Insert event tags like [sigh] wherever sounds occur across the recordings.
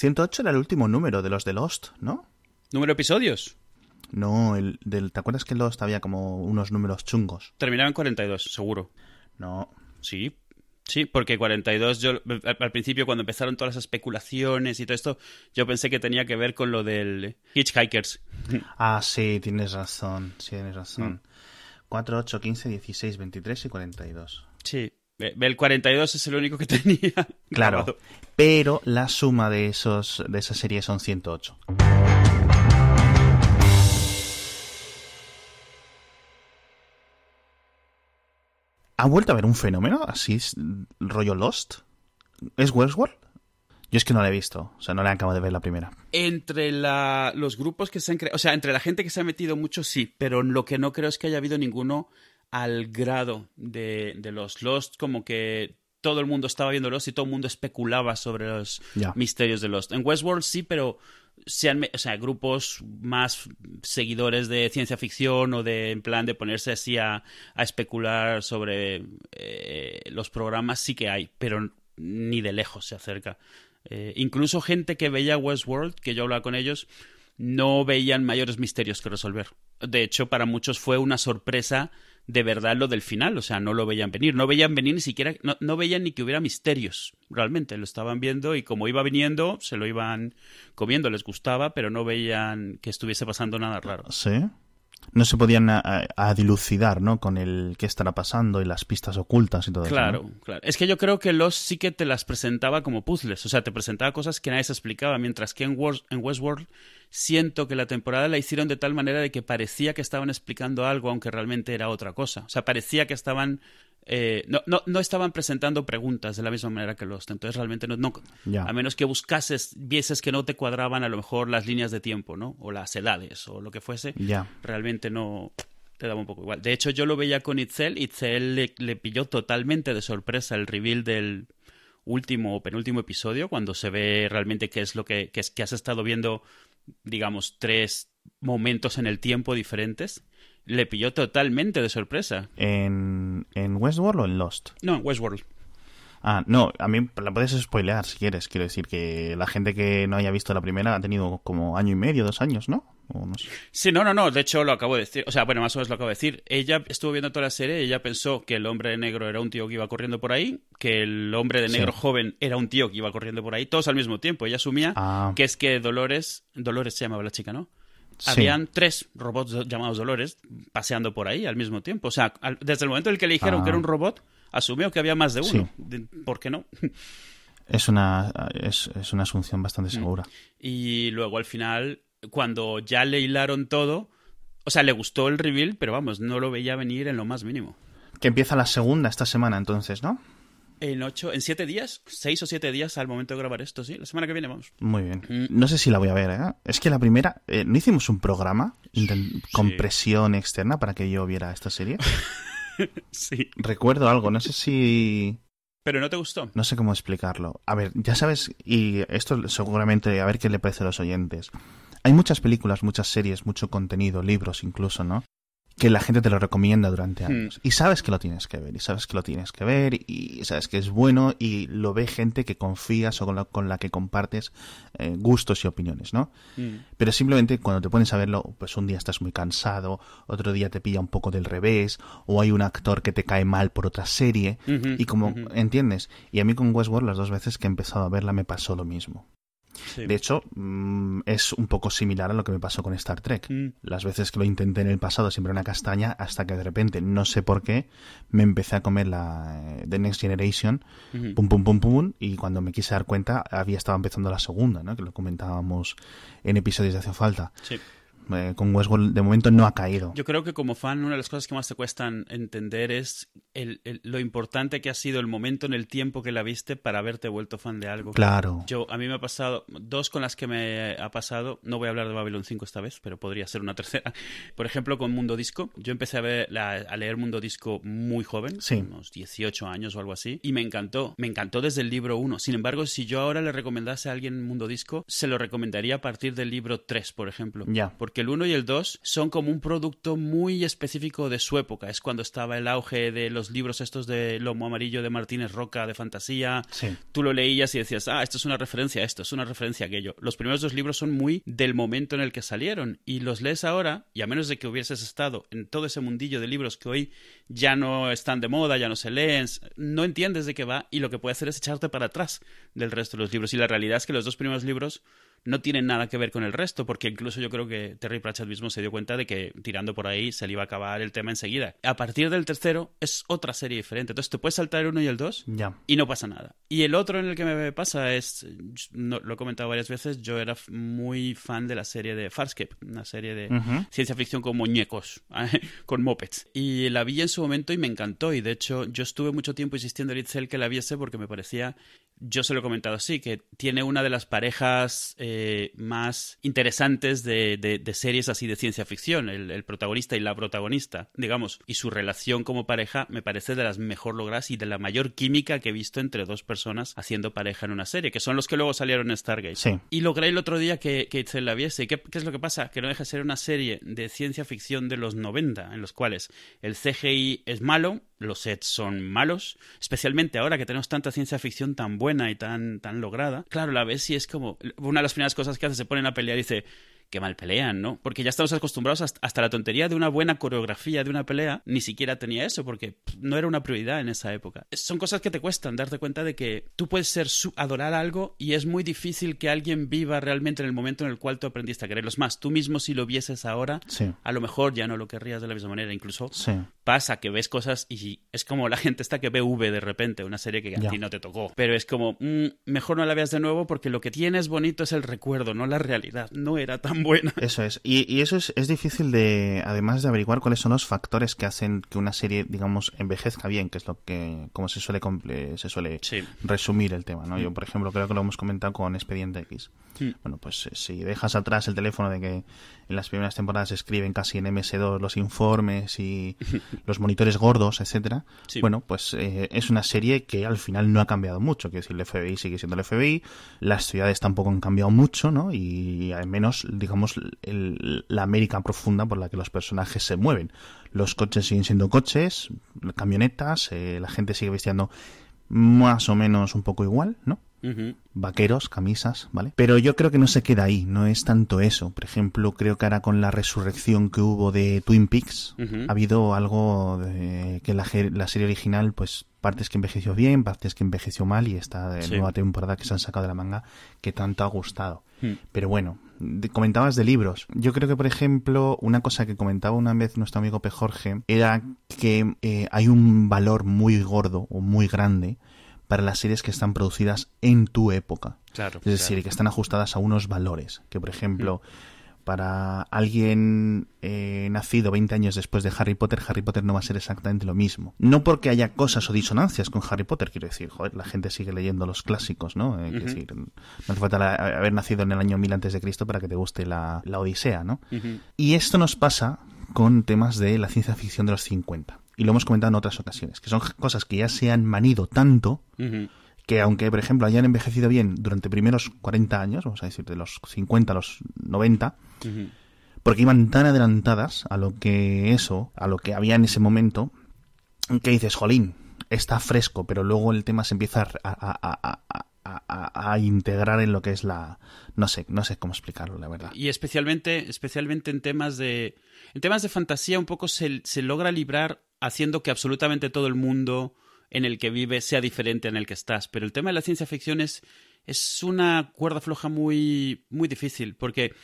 108 era el último número de los de Lost, ¿no? ¿Número de episodios? No, el del, ¿te acuerdas que en Lost había como unos números chungos? Terminaba en 42, seguro. No. Sí, Sí, porque 42, yo al principio cuando empezaron todas las especulaciones y todo esto, yo pensé que tenía que ver con lo del Hitchhikers. [laughs] Ah, sí, tienes razón, sí, tienes razón. 4, 8, 15, 16, 23 y 42. Sí, el 42 es el único que [laughs] tenía. Claro, grabado. pero la suma de esos de esa serie son 108. ¿Ha vuelto a haber un fenómeno así, rollo Lost? ¿Es Westworld? Yo es que no la he visto, o sea, no la acabo de ver la primera. Entre la, los grupos que se han creado, o sea, entre la gente que se ha metido mucho, sí, pero lo que no creo es que haya habido ninguno al grado de, de los Lost, como que todo el mundo estaba viendo Lost y todo el mundo especulaba sobre los misterios de Lost. En Westworld sí, pero se han o sea, grupos más seguidores de ciencia ficción o de en plan de ponerse así a, a especular sobre eh, los programas sí que hay, pero ni de lejos se acerca. Eh, incluso gente que veía Westworld, que yo hablaba con ellos, no veían mayores misterios que resolver. De hecho, para muchos fue una sorpresa de verdad lo del final, o sea, no lo veían venir, no veían venir ni siquiera, no, veían ni que hubiera misterios, realmente, lo estaban viendo y como iba viniendo, se lo iban comiendo, les gustaba, pero no veían que estuviese pasando nada raro. ¿Sí? No se podían a, a- dilucidar, ¿no? Con el qué estará pasando y las pistas ocultas y todo Claro, eso. ¿no? claro. Es que yo creo que los sí que te las presentaba como puzzles, o sea, te presentaba cosas que nadie se explicaba, mientras que en, en Westworld siento que la temporada la hicieron de tal manera de que parecía que estaban explicando algo, aunque realmente era otra cosa. O sea, parecía que estaban... eh, no, no, no estaban presentando preguntas de la misma manera que Lost, entonces realmente no, a menos que buscases, vieses que no te cuadraban a lo mejor las líneas de tiempo, ¿no? O las edades o lo que fuese, realmente no te daba un poco igual. De hecho, yo lo veía con Itzel, Itzel le, le pilló totalmente de sorpresa el reveal del último o penúltimo episodio, cuando se ve realmente qué es lo que, que, que has estado viendo, digamos, tres momentos en el tiempo diferentes. Le pilló totalmente de sorpresa. ¿En, ¿En Westworld o en Lost? No, en Westworld. Ah, no, a mí la puedes spoilear si quieres. Quiero decir que la gente que no haya visto la primera ha tenido como año y medio, dos años, ¿no? O no sé. Sí, no, no, no, de hecho lo acabo de decir, o sea, bueno, más o menos lo acabo de decir. Ella estuvo viendo toda la serie, ella pensó que el hombre de negro era un tío que iba corriendo por ahí, que el hombre de Sí. negro joven era un tío que iba corriendo por ahí, todos al mismo tiempo. Ella asumía Ah. que es que Dolores, Dolores se llamaba la chica, ¿no? Sí. Habían tres robots do- llamados Dolores paseando por ahí al mismo tiempo. O sea, al- desde el momento en el que le dijeron Ah. que era un robot, asumió que había más de uno. Sí. ¿Por qué no? [laughs] Es una, es, es una asunción bastante segura. Y luego al final, cuando ya le hilaron todo, o sea, le gustó el reveal, pero vamos, no lo veía venir en lo más mínimo. Que empieza la segunda esta semana, entonces, ¿no? En ocho, en siete días, seis o siete días al momento de grabar esto, sí. La semana que viene vamos. Muy bien. Mm. No sé si la voy a ver, ¿eh? Es que la primera... eh, ¿No hicimos un programa con presión externa para que yo viera esta serie? [laughs] Sí. Recuerdo algo, no sé si... Pero no te gustó. No sé cómo explicarlo. A ver, ya sabes, y esto seguramente, a ver qué le parece a los oyentes. Hay muchas películas, muchas series, mucho contenido, libros incluso, ¿no? Que la gente te lo recomienda durante años. Y sabes que lo tienes que ver, y sabes que lo tienes que ver, y sabes que es bueno, y lo ve gente que confías o con la, con la que compartes eh, gustos y opiniones, ¿no? Mm. Pero simplemente cuando te pones a verlo, pues un día estás muy cansado, otro día te pilla un poco del revés, o hay un actor que te cae mal por otra serie, y como. ¿entiendes? Y a mí con Westworld las dos veces que he empezado a verla me pasó lo mismo. Sí. De hecho, mm, es un poco similar a lo que me pasó con Star Trek. Mm. Las veces que lo intenté en el pasado siempre una castaña, hasta que de repente, no sé por qué, me empecé a comer la eh, The Next Generation, Ujú. pum pum pum pum, y cuando me quise dar cuenta había estado empezando la segunda, ¿no? Que lo comentábamos en episodios de Hace Falta. Sí. Eh, con Westworld de momento no ha caído. Yo creo que como fan una de las cosas que más te cuestan entender es el- el- lo importante que ha sido el momento en el tiempo que la viste para haberte vuelto fan de algo. Claro. Yo, a mí me ha pasado, dos con las que me ha pasado, no voy a hablar de Babylon 5 esta vez, pero podría ser una tercera. [laughs] Por ejemplo, con Mundo Disco. Yo empecé a, ver, a leer Mundo Disco muy joven, Sí. unos 18 años o algo así, y me encantó. Me encantó desde el libro 1. Sin embargo, si yo ahora le recomendase a alguien Mundo Disco, se lo recomendaría a partir del libro 3, por ejemplo. Ya. Porque porque el 1 y el 2 son como un producto muy específico de su época. Es cuando estaba el auge de los libros estos de Lomo Amarillo de Martínez Roca de fantasía. Tú lo leías y decías, ah, esto es una referencia a esto, es una referencia a aquello. Los primeros dos libros son muy del momento en el que salieron y los lees ahora y a menos de que hubieses estado en todo ese mundillo de libros que hoy ya no están de moda, ya no se leen, no entiendes de qué va y lo que puede hacer es echarte para atrás del resto de los libros. Y la realidad es que los dos primeros libros no tienen nada que ver con el resto, porque incluso yo creo que Terry Pratchett mismo se dio cuenta de que tirando por ahí se le iba a acabar el tema enseguida. A partir del tercero es otra serie diferente. Entonces te puedes saltar el uno y el dos y no pasa nada. Y el otro en el que me pasa es, lo he comentado varias veces, yo era muy fan de la serie de Farscape, una serie de ciencia ficción con muñecos, [laughs] con mopeds. Y la vi en su momento y me encantó. Y de hecho yo estuve mucho tiempo insistiendo a Itzel que la viese porque me parecía yo se lo he comentado así, que tiene una de las parejas eh, más interesantes de, de, series así de ciencia ficción, el, protagonista y la protagonista, digamos, y su relación como pareja me parece de las mejor logradas y de la mayor química que he visto entre dos personas haciendo pareja en una serie, que son los que luego salieron en Stargate. Sí. Y logré el otro día que, que se la viese. ¿Qué, ¿Qué es lo que pasa? Que no deja de ser una serie de ciencia ficción de los 90, en los cuales el CGI es malo, los sets son malos, especialmente ahora que tenemos tanta ciencia ficción tan buena y tan, tan lograda. Claro, la ves y es como una de las primeras cosas que hace, se ponen a pelear y dice, que mal pelean, ¿no? Porque ya estamos acostumbrados hasta la tontería de una buena coreografía de una pelea, ni siquiera tenía eso, porque no era una prioridad en esa época. Son cosas que te cuestan darte cuenta de que tú puedes ser adorar algo y es muy difícil que alguien viva realmente en el momento en el cual tú aprendiste a quererlo. Es más, tú mismo si lo vieses ahora, a lo mejor ya no lo querrías de la misma manera. Incluso pasa que ves cosas y es como la [laughs] gente está que ve V de repente, una serie que a ti no te tocó. Pero es como, mm, mejor no la veas de nuevo porque lo que tienes bonito es el recuerdo, no la realidad. No era tan [laughs] buena. Eso es. Y, eso es, es, difícil de, además de averiguar cuáles son los factores que hacen que una serie, digamos, envejezca bien, que es lo que, como se suele, se suele resumir el tema, ¿no? Yo, por ejemplo, creo que lo hemos comentado con Expediente X. Bueno, pues eh, si dejas atrás el teléfono de que en las primeras temporadas se escriben casi en MS2 los informes y [laughs] los monitores gordos, etcétera, bueno, pues eh, es una serie que al final no ha cambiado mucho. Quiero decir, el FBI sigue siendo el FBI, las ciudades tampoco han cambiado mucho, ¿no? Y al menos, digamos, la América profunda por la que los personajes se mueven. Los coches siguen siendo coches, camionetas, eh, la gente sigue vistiendo más o menos un poco igual, ¿no? Vaqueros, camisas, ¿vale? Pero yo creo que no se queda ahí, no es tanto eso. Por ejemplo, creo que ahora con la resurrección que hubo de Twin Peaks, ha habido algo de que la, la, serie original, pues partes que envejeció bien, partes que envejeció mal y esta nueva temporada que se han sacado de la manga que tanto ha gustado. Hmm. Pero bueno, comentabas de libros. Yo creo que, por ejemplo, una cosa que comentaba una vez nuestro amigo P. Jorge era que eh, hay un valor muy gordo o muy grande para las series que están producidas en tu época. Claro. Es decir, que están ajustadas a unos valores. Que, por ejemplo, para alguien eh, nacido 20 años después de Harry Potter, Harry Potter no va a ser exactamente lo mismo. No porque haya cosas o disonancias con Harry Potter, quiero decir, joder, la gente sigue leyendo los clásicos, ¿no? Eh, decir, no hace falta haber nacido en el año 1000 antes de Cristo para que te guste la, Odisea, ¿no? Y esto nos pasa con temas de la ciencia ficción de los 50 y lo hemos comentado en otras ocasiones, que son cosas que ya se han manido tanto que aunque, por ejemplo, hayan envejecido bien durante primeros 40 años, vamos a decir, de los 50 a los 90, porque iban tan adelantadas a lo que eso, a lo que había en ese momento, que dices, jolín, está fresco, pero luego el tema se empieza a, a, integrar en lo que es la no sé no sé cómo explicarlo la verdad. Y especialmente especialmente en temas de en temas de fantasía un poco se, se logra librar haciendo que absolutamente todo el mundo en el que vive sea diferente en el que estás. Pero el tema de la ciencia ficción es, es una cuerda floja muy, muy difícil, porque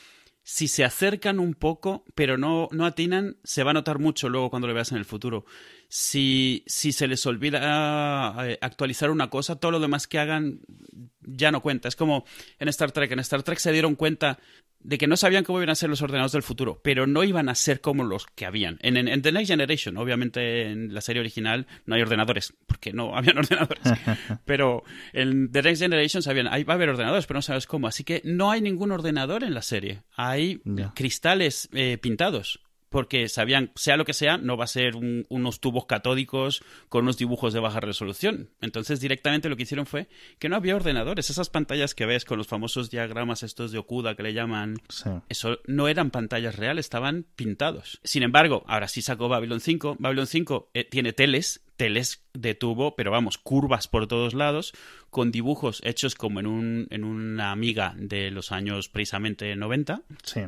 si se acercan un poco, pero no, no atinan, se va a notar mucho luego cuando lo veas en el futuro. Si, si se les olvida eh, actualizar una cosa, todo lo demás que hagan ya no cuenta. Es como en Star Trek. En Star Trek se dieron cuenta de que no sabían cómo iban a ser los ordenadores del futuro, pero no iban a ser como los que habían. En, The Next Generation, obviamente en la serie original no hay ordenadores, porque no habían [laughs] ordenadores. pero en The Next Generation sabían, ahí va a haber ordenadores, pero no sabes cómo. Así que no hay ningún ordenador en la serie. Hay cristales eh, pintados porque sabían, sea lo que sea, no va a ser unos tubos catódicos con unos dibujos de baja resolución. Entonces, directamente lo que hicieron fue que no había ordenadores. Esas pantallas que ves con los famosos diagramas estos de Okuda que le llaman, eso no eran pantallas reales, estaban pintados. Sin embargo, ahora sí sacó Babylon 5. Babylon 5 eh, tiene teles, teles de tubo, pero vamos, curvas por todos lados, con dibujos hechos como en, un, en una amiga de los años precisamente 90.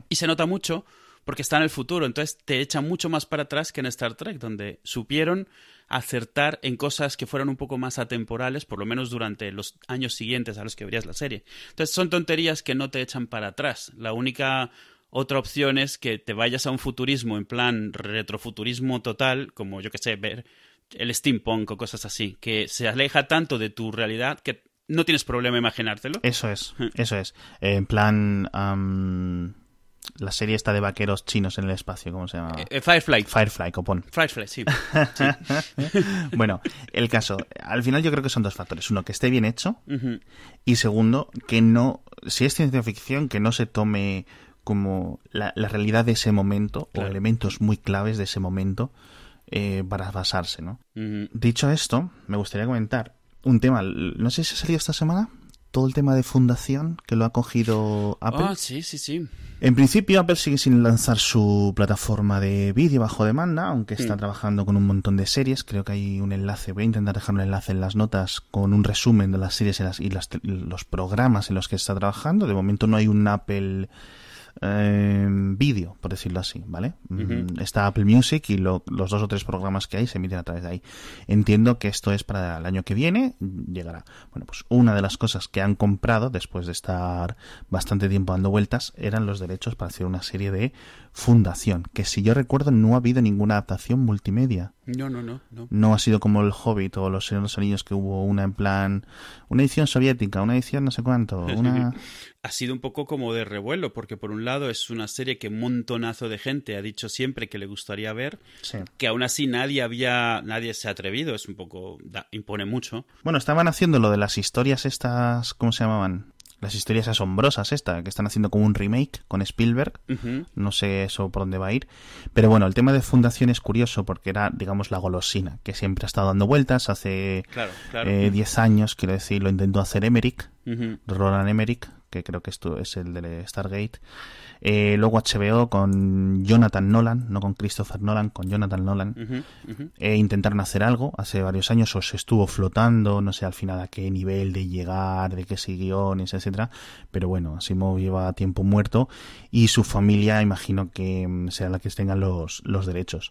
Y se nota mucho porque está en el futuro, entonces te echa mucho más para atrás que en Star Trek, donde supieron acertar en cosas que fueran un poco más atemporales, por lo menos durante los años siguientes a los que verías la serie. Entonces son tonterías que no te echan para atrás. La única otra opción es que te vayas a un futurismo en plan retrofuturismo total, como yo que sé, ver el steampunk o cosas así, que se aleja tanto de tu realidad que no tienes problema imaginártelo. Eso es, eso es. En plan la serie está de vaqueros chinos en el espacio, ¿cómo se llama? Eh, eh, Firefly. Firefly, copón. Firefly, sí. [laughs] bueno, el caso, al final yo creo que son dos factores. Uno, que esté bien hecho. Y segundo, que no, si es ciencia ficción, que no se tome como la, realidad de ese momento o elementos muy claves de ese momento eh, para basarse, ¿no? Dicho esto, me gustaría comentar un tema, no sé si ha salido esta semana, todo el tema de fundación que lo ha cogido Apple. Ah, sí, sí, sí. En principio, Apple sigue sin lanzar su plataforma de vídeo bajo demanda, aunque está mm. trabajando con un montón de series. Creo que hay un enlace, voy a intentar dejar un enlace en las notas con un resumen de las series y, los programas en los que está trabajando. De momento no hay un Apple Em, vídeo, por decirlo así, ¿vale? Mm, está Apple Music y los dos o tres programas que hay se emiten a través de ahí. Entiendo que esto es para el año que viene, llegará. Bueno, pues una de las cosas que han comprado después de estar bastante tiempo dando vueltas eran los derechos para hacer una serie de fundación, que si yo recuerdo no ha habido ninguna adaptación multimedia. No, no, no. No, ha sido como el Hobbit o los Señores de los Anillos que hubo una en plan, una edición soviética, una edición no sé cuánto, [laughs] una... ha sido un poco como de revuelo, porque por un lado es una serie que un montonazo de gente ha dicho siempre que le gustaría ver, que aún así nadie había, nadie se ha atrevido, es un poco, impone mucho. Bueno, estaban haciendo lo de las historias estas, ¿cómo se llamaban? Las historias asombrosas esta, que están haciendo como un remake con Spielberg. No sé eso por dónde va a ir. Pero bueno, el tema de Fundación es curioso porque era, digamos, la golosina, que siempre ha estado dando vueltas. Hace 10 eh, años, quiero decir, lo intentó hacer Emmerich, Roland Emmerich, que creo que esto es el de Stargate. Eh, luego HBO con Jonathan Nolan, no con Christopher Nolan, con Jonathan Nolan. Eh, intentaron hacer algo hace varios años, o se estuvo flotando, no sé al final a qué nivel de llegar, de qué guiones, etcétera. Pero bueno, Asimov lleva tiempo muerto y su familia, imagino que mm, será la que tenga los, los derechos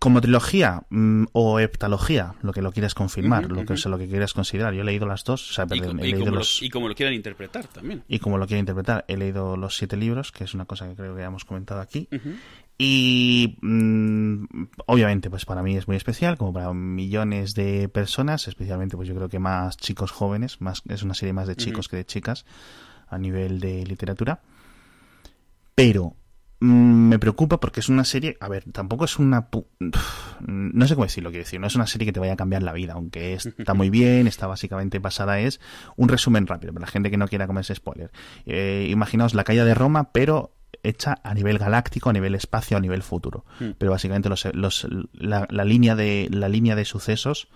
como trilogía mm, o heptalogía, lo que lo quieras confirmar, lo que lo que quieras considerar. Yo he leído las dos, o sea, y, como los... lo, y como lo quieran interpretar también. Y como lo quieran interpretar, he leído los siete libros, que es una cosa que creo que ya hemos comentado aquí. Y mm, obviamente, pues para mí es muy especial, como para millones de personas, especialmente, pues yo creo que más chicos jóvenes, más es una serie más de chicos que de chicas a nivel de literatura. Pero me preocupa porque es una serie, a ver, tampoco es una... No sé cómo decirlo, quiero decir, no es una serie que te vaya a cambiar la vida, aunque está muy bien, está básicamente basada, es un resumen rápido, para la gente que no quiera comerse spoiler. Eh, imaginaos la calle de Roma, pero hecha a nivel galáctico, a nivel espacio, a nivel futuro. Hmm. Pero básicamente los, los, la, línea de, la línea de sucesos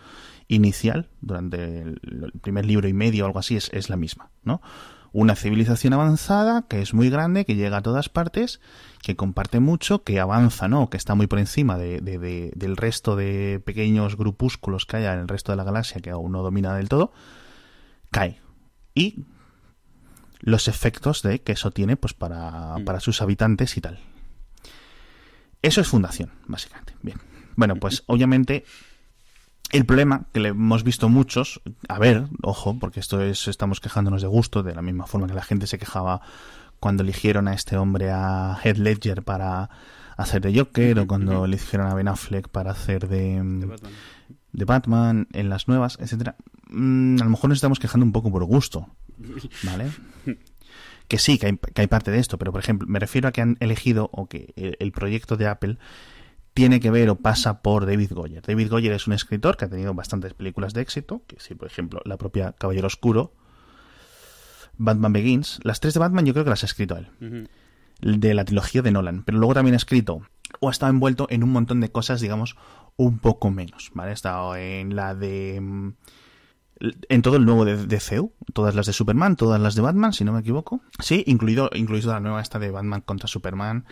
inicial, durante el, primer libro y medio o algo así, es, es la misma, ¿no? Una civilización avanzada que es muy grande, que llega a todas partes, que comparte mucho, que avanza, ¿no? Que está muy por encima de, del resto de pequeños grupúsculos que hay en el resto de la galaxia que aún no domina del todo, cae. Y los efectos de que eso tiene pues para, mm. para sus habitantes y tal. Eso es fundación, básicamente. Bien. Bueno, pues obviamente el problema que le hemos visto muchos, a ver, ojo, porque esto es, estamos quejándonos de gusto, de la misma forma que la gente se quejaba cuando eligieron a este hombre a Head Ledger para hacer de Joker, o cuando eligieron a Ben Affleck para hacer de, de, Batman. en las nuevas, etcétera. Mm, a lo mejor nos estamos quejando un poco por gusto, ¿vale? [laughs] que sí, que hay, que hay, parte de esto, pero por ejemplo, me refiero a que han elegido o que el proyecto de Apple tiene que ver o pasa por David Goyer. David Goyer es un escritor que ha tenido bastantes películas de éxito, que sí, por ejemplo, la propia Caballero Oscuro, Batman Begins. Las tres de Batman yo creo que las ha escrito él. De la trilogía de Nolan. Pero luego también ha escrito o ha estado envuelto en un montón de cosas, digamos, un poco menos, ¿vale? Ha estado en la de... En todo el nuevo de DCU, todas las de Superman, todas las de Batman, si no me equivoco. Sí, incluido, incluido la nueva esta de Batman contra Superman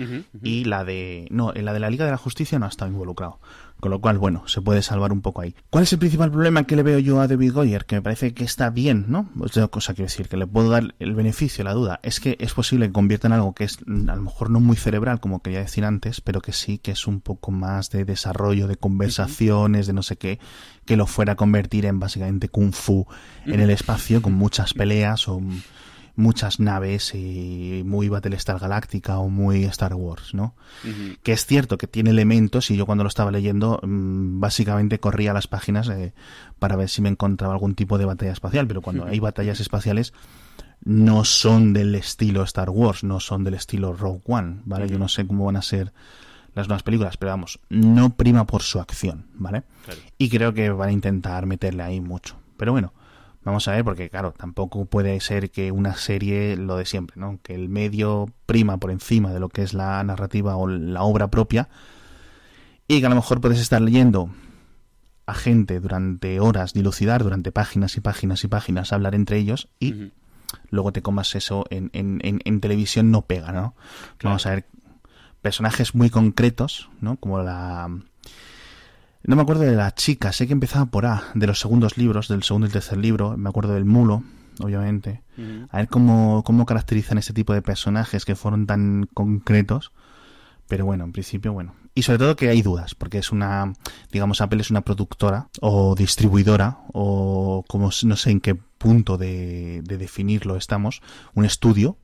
y la de... No, en la de la Liga de la Justicia no ha estado involucrado. Con lo cual, bueno, se puede salvar un poco ahí. ¿Cuál es el principal problema que le veo yo a David Goyer? Que me parece que está bien, ¿no? Otra cosa quiero decir, que le puedo dar el beneficio, la duda. Es que es posible que convierta en algo que es mm, a lo mejor no muy cerebral, como quería decir antes, pero que sí que es un poco más de desarrollo, de conversaciones, de no sé qué, que lo fuera a convertir en básicamente kung fu en el espacio, con muchas peleas o muchas naves y muy Battlestar Galáctica o muy Star Wars, ¿no? Que es cierto que tiene elementos y yo cuando lo estaba leyendo mm, básicamente corría las páginas eh, para ver si me encontraba algún tipo de batalla espacial, pero cuando hay [laughs] batallas espaciales no son del estilo Star Wars, no son del estilo Rogue One, ¿vale? Yo no sé cómo van a ser las nuevas películas, pero vamos, no prima por su acción, ¿vale? Y creo que van a intentar meterle ahí mucho. Pero bueno, Vamos a ver, porque claro, tampoco puede ser que una serie lo de siempre, ¿no? Que el medio prima por encima de lo que es la narrativa o la obra propia y que a lo mejor puedes estar leyendo a gente durante horas, dilucidar durante páginas y páginas y páginas, hablar entre ellos y luego te comas eso en, en, en, televisión no pega, ¿no? Vamos a ver personajes muy concretos, ¿no? Como la no me acuerdo de la chica, sé que empezaba por A, de los segundos libros, del segundo y tercer libro, me acuerdo del mulo, obviamente. A ver cómo, cómo caracterizan este tipo de personajes que fueron tan concretos. Pero bueno, en principio, bueno. Y sobre todo que hay dudas, porque es una, digamos, Apple es una productora o distribuidora o como no sé en qué punto de, de definirlo estamos, un estudio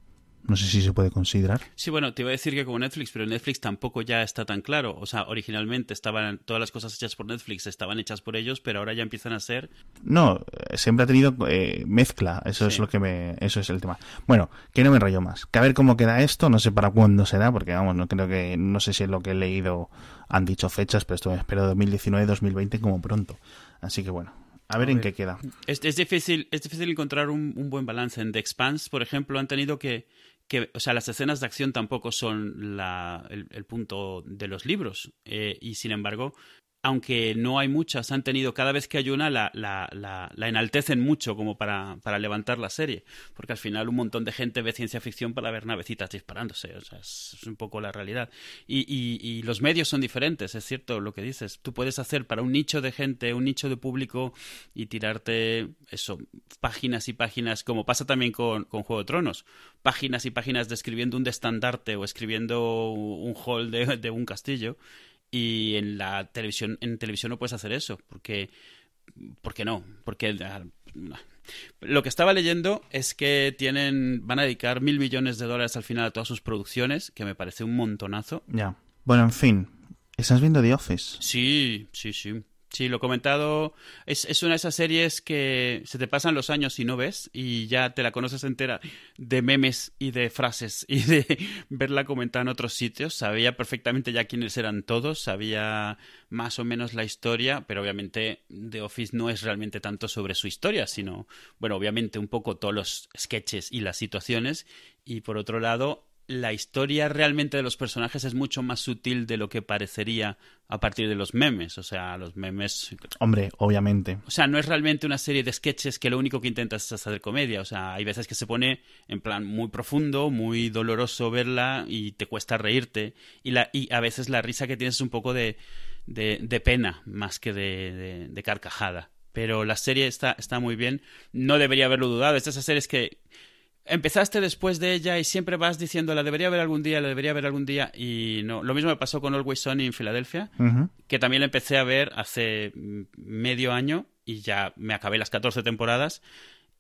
no sé si se puede considerar. Sí, bueno, te iba a decir que como Netflix, pero Netflix tampoco ya está tan claro. O sea, originalmente estaban todas las cosas hechas por Netflix estaban hechas por ellos, pero ahora ya empiezan a ser. No, siempre ha tenido eh, mezcla. Eso es lo que me, eso es el tema. Bueno, que no me enrollo más. Que a ver cómo queda esto. No sé para cuándo será, porque vamos, no creo que, no sé si es lo que he leído han dicho fechas, pero esto me espero 2019-2020 como pronto. Así que bueno, a ver, en qué queda. Es, difícil, es difícil encontrar un, un, buen balance. En The Expanse, por ejemplo, han tenido que, que, o sea, las escenas de acción tampoco son la, el, punto de los libros. Eh, y sin embargo, aunque no hay muchas, han tenido cada vez que hay una, la, la, la, enaltecen mucho como para, para, levantar la serie. Porque al final un montón de gente ve ciencia ficción para ver navecitas disparándose. O sea, es, un poco la realidad. Y, y, y, los medios son diferentes, es cierto lo que dices. Tú puedes hacer para un nicho de gente, un nicho de público y tirarte eso, páginas y páginas, como pasa también con, con Juego de Tronos. Páginas y páginas describiendo un estandarte o escribiendo un hall de un castillo y en la televisión en televisión no puedes hacer eso porque ¿por qué no? Porque ah, lo que estaba leyendo es que tienen van a dedicar mil millones de dólares al final a todas sus producciones, que me parece un montonazo. Ya. Bueno, en fin. ¿Estás viendo The Office? Sí, sí, sí. Sí, lo he comentado. Es, es, una de esas series que se te pasan los años y no ves y ya te la conoces entera de memes y de frases [laughs] y de verla comentada en otros sitios. Sabía perfectamente ya quiénes eran todos, sabía más o menos la historia, pero obviamente The Office no es realmente tanto sobre su historia, sino, bueno, obviamente un poco todos los sketches y las situaciones. Y por otro lado, la historia realmente de los personajes es mucho más sutil de lo que parecería a partir de los memes. O sea, los memes. Hombre, obviamente. O sea, no es realmente una serie de sketches que lo único que intentas es hacer comedia. O sea, hay veces que se pone en plan muy profundo, muy doloroso verla y te cuesta reírte. Y, la, y a veces la risa que tienes es un poco de, de, pena más que de, de, carcajada. Pero la serie está, está muy bien. No debería haberlo dudado. Es de esas series que empezaste después de ella y siempre vas diciendo la debería haber algún día, la debería haber algún día y no. Lo mismo me pasó con Always Sunny en Filadelfia, que también la empecé a ver hace medio año y ya me acabé las 14 temporadas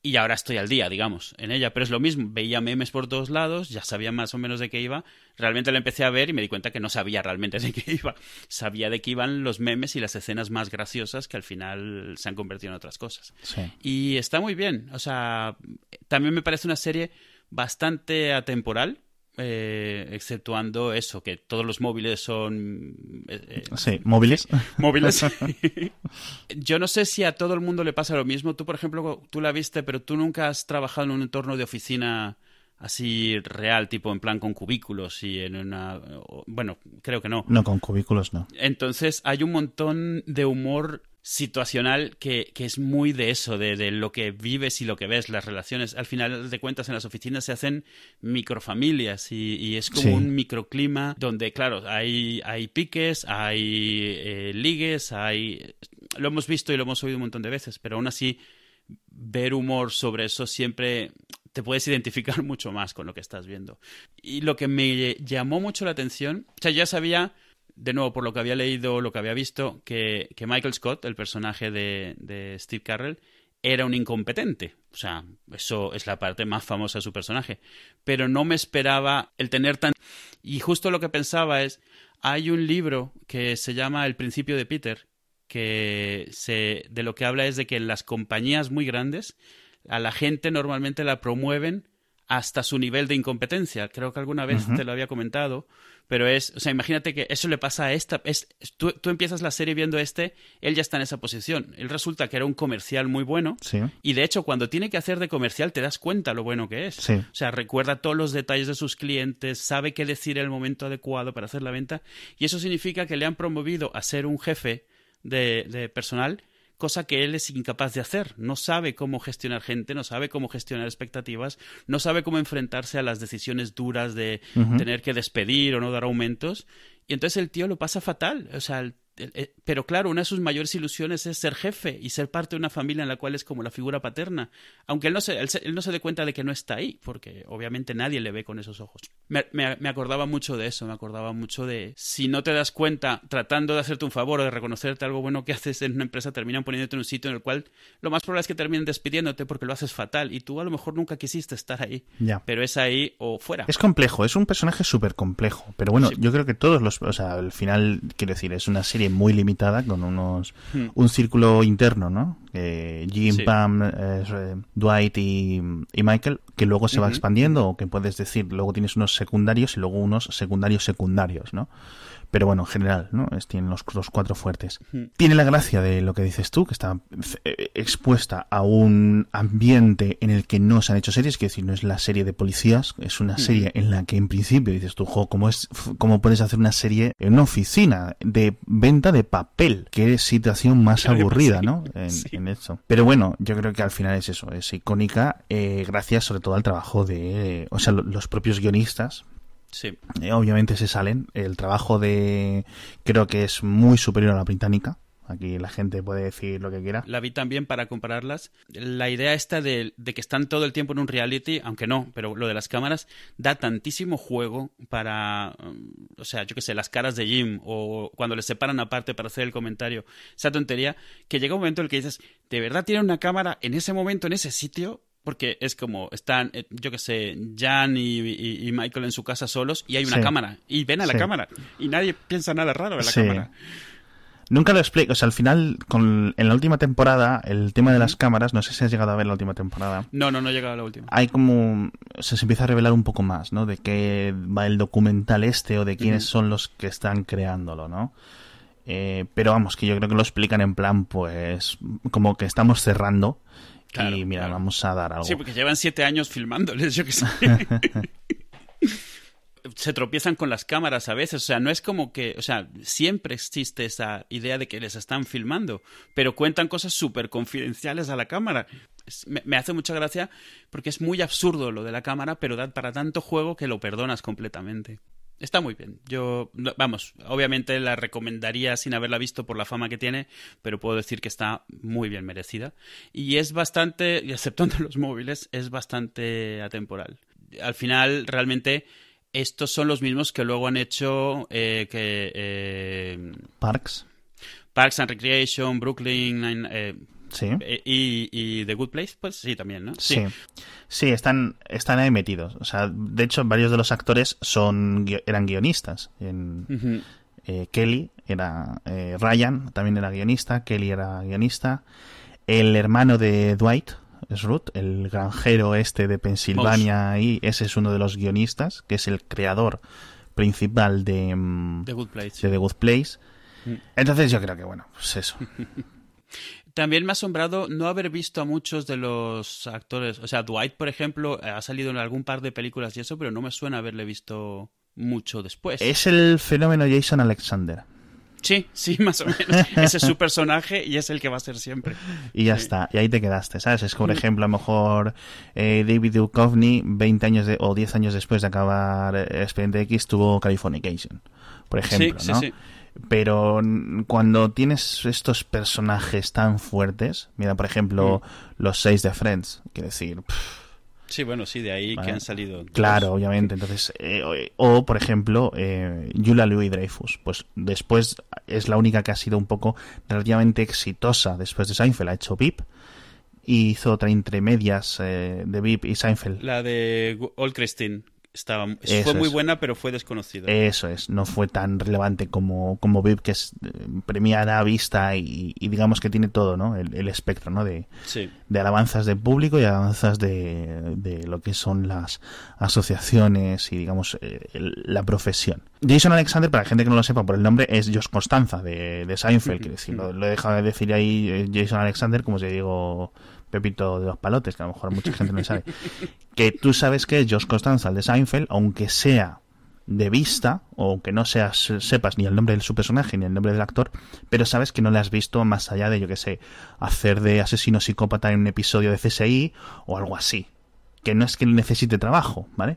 y ahora estoy al día, digamos, en ella. Pero es lo mismo, veía memes por todos lados, ya sabía más o menos de qué iba. Realmente la empecé a ver y me di cuenta que no sabía realmente de [laughs] qué iba. Sabía de qué iban los memes y las escenas más graciosas que al final se han convertido en otras cosas. Y está muy bien. O sea, también me parece una serie bastante atemporal eh, exceptuando eso, que todos los móviles son... Eh, eh, sí, móviles. [laughs] Móviles. [laughs] [laughs] Yo no sé si a todo el mundo le pasa lo mismo. Tú, por ejemplo, tú la viste, pero tú nunca has trabajado en un entorno de oficina así real, tipo en plan con cubículos y en una... Bueno, creo que no. No, con cubículos no. Entonces hay un montón de humor situacional que, que es muy de eso, de, de, lo que vives y lo que ves, las relaciones. Al final de cuentas, en las oficinas se hacen microfamilias y, y es como Sí. un microclima donde, claro, hay, hay piques, hay eh, ligues, hay... Lo hemos visto y lo hemos oído un montón de veces, pero aún así ver humor sobre eso siempre te puedes identificar [laughs] mucho más con lo que estás viendo. Y lo que me llamó mucho la atención, o sea, ya sabía, de nuevo, por lo que había leído, lo que había visto, que, Michael Scott, el personaje de, de Steve Carrell, era un incompetente. O sea, eso es la parte más famosa de su personaje. Pero no me esperaba el tener tan... Y justo lo que pensaba es, hay un libro que se llama El principio de Peter, que se, de lo que habla es de que en las compañías muy grandes a la gente normalmente la promueven hasta su nivel de incompetencia. Creo que alguna vez te lo había comentado, pero es, o sea, imagínate que eso le pasa a esta, es, tú, tú empiezas la serie viendo este, él ya está en esa posición. Él resulta que era un comercial muy bueno Sí. y de hecho cuando tiene que hacer de comercial te das cuenta lo bueno que es. Sí. O sea, recuerda todos los detalles de sus clientes, sabe qué decir en el momento adecuado para hacer la venta y eso significa que le han promovido a ser un jefe de, de personal, cosa que él es incapaz de hacer. No sabe cómo gestionar gente, no sabe cómo gestionar expectativas, no sabe cómo enfrentarse a las decisiones duras de tener que despedir o no dar aumentos. Y entonces el tío lo pasa fatal. O sea, el- pero claro, una de sus mayores ilusiones es ser jefe y ser parte de una familia en la cual es como la figura paterna. Aunque él no se, él, se- él no se dé cuenta de que no está ahí, porque obviamente nadie le ve con esos ojos. Me, me- me acordaba mucho de eso, me acordaba mucho de si no te das cuenta tratando de hacerte un favor o de reconocerte algo bueno que [laughs] haces en una empresa, terminan poniéndote en un sitio en el cual lo más probable es que terminen despidiéndote porque lo haces fatal y tú a lo mejor nunca quisiste estar ahí, Ya. pero es ahí o fuera. Es complejo, es un personaje súper complejo. Pero bueno, Sí. yo creo que todos los. O sea, al final, quiero decir, es una serie muy limitada con unos. Hmm. Un círculo interno, ¿no? Eh, Jim, Sí. Pam, eh, Dwight y, y Michael, que luego se va expandiendo, o que puedes decir, luego tienes unos secundarios y luego unos secundarios secundarios, ¿no? Pero bueno, en general, ¿no? Es, tienen los, los cuatro fuertes. Tiene la gracia de lo que dices tú, que está eh, expuesta a un ambiente en el que no se han hecho series, que decir, no es la serie de policías, es una serie en la que en principio dices tú, jo, ¿cómo, es, cómo puedes hacer una serie en una oficina de venta de papel? Qué situación más Claro, aburrida, ¿no? [laughs] En, sí. en eso. Pero bueno, yo creo que al final es eso, es icónica, eh, gracias sobre todo al trabajo de, o sea, lo- los propios guionistas, Sí. eh, obviamente se salen. El trabajo de creo que es muy superior a la británica. Aquí la gente puede decir lo que quiera. La vi también para compararlas. La idea esta de, de que están todo el tiempo en un reality, aunque no, pero lo de las cámaras da tantísimo juego para, um, o sea, yo qué sé, las caras de Jim o cuando les separan aparte para hacer el comentario, esa tontería, que llega un momento en el que dices, ¿de verdad tiene una cámara en ese momento, en ese sitio? Porque es como, están, eh, yo qué sé, Jan y, y- y Michael en su casa solos y hay una Sí. cámara y ven a la Sí. cámara y nadie piensa nada raro en la Sí. cámara. Nunca lo explico. O sea, al final, con, en la última temporada, el tema de las cámaras, no sé si has llegado a ver la última temporada. No, no, no he llegado a la última. Hay como. o sea, se empieza a revelar un poco más, ¿no? De qué va el documental este o de quiénes son los que están creándolo, ¿no? Eh, pero vamos, que yo creo que lo explican en plan, pues. Como que estamos cerrando. Claro, y mira, claro. vamos a dar algo. Sí, porque llevan siete años filmándoles, yo qué sé. [laughs] Se tropiezan con las cámaras a veces, o sea, no es como que, o sea, siempre existe esa idea de que les están filmando, pero cuentan cosas súper confidenciales a la cámara. Me, me hace mucha gracia porque es muy absurdo lo de la cámara, pero da para tanto juego que lo perdonas completamente. Está muy bien. Yo, vamos, obviamente la recomendaría sin haberla visto por la fama que tiene, pero puedo decir que está muy bien merecida. Y es bastante, y exceptuando [laughs] los móviles, es bastante atemporal. Al final, realmente, estos son los mismos que luego han hecho eh, que eh, Parks. Parks and Recreation, Brooklyn eh, Sí. eh, y, y The Good Place, pues sí, también, ¿no? Sí. Sí, están, están ahí metidos. O sea, de hecho, varios de los actores son, eran guionistas. En, eh, Kelly era. eh, Ryan también era guionista. Kelly era guionista. El hermano de Dwight es Ruth, el granjero este de Pensilvania. Y ese es uno de los guionistas, que es el creador principal de, mm, The Good Place. de The Good Place. Mm. Entonces, yo creo que, bueno, pues eso. [laughs] También me ha asombrado no haber visto a muchos de los actores. O sea, Dwight, por ejemplo, ha salido en algún par de películas y eso, pero no me suena haberle visto mucho después. Es el fenómeno Jason Alexander. Sí, sí, [laughs] más o menos. Ese es su personaje y es el que va a ser siempre. Y ya está, y ahí te quedaste, ¿sabes? Es por ejemplo, a lo mejor eh, David Duchovny, 20 años de, o 10 años después de acabar Expediente X, tuvo Californication, por ejemplo, sí, ¿no? Sí, sí. Pero cuando tienes estos personajes tan fuertes, mira, por ejemplo, los seis de Friends, quiero decir... Pff, Sí, bueno, sí, de ahí Vale. que han salido. Claro, obviamente. Entonces, eh, o, por ejemplo, eh, Julia Louis Dreyfus, pues después es la única que ha sido un poco relativamente exitosa después de Seinfeld. Ha hecho VIP y hizo otra entre medias eh, de VIP y Seinfeld. La de Old Christine. Estaba, Eso fue muy es. buena, pero fue desconocida. Eso es, no fue tan relevante como, como VIP, que es eh, premiada, vista y, y digamos que tiene todo, ¿no? El, el espectro, ¿no? De, Sí. de alabanzas del público y alabanzas de, de lo que son las asociaciones y digamos eh, el- la profesión. Jason Alexander, para la gente que no lo sepa por el nombre, es Josh Constanza de, de Seinfeld, quiero decir, lo, lo he dejado de decir ahí eh, Jason Alexander como si digo Pepito de los palotes, que a lo mejor mucha gente no sabe. Que tú sabes que es Josh Constanza, el de Seinfeld, aunque sea de vista, o aunque no seas, sepas ni el nombre de su personaje ni el nombre del actor, pero sabes que no le has visto más allá de, yo que sé, hacer de asesino psicópata en un episodio de CSI o algo así. Que no es que necesite trabajo, ¿vale?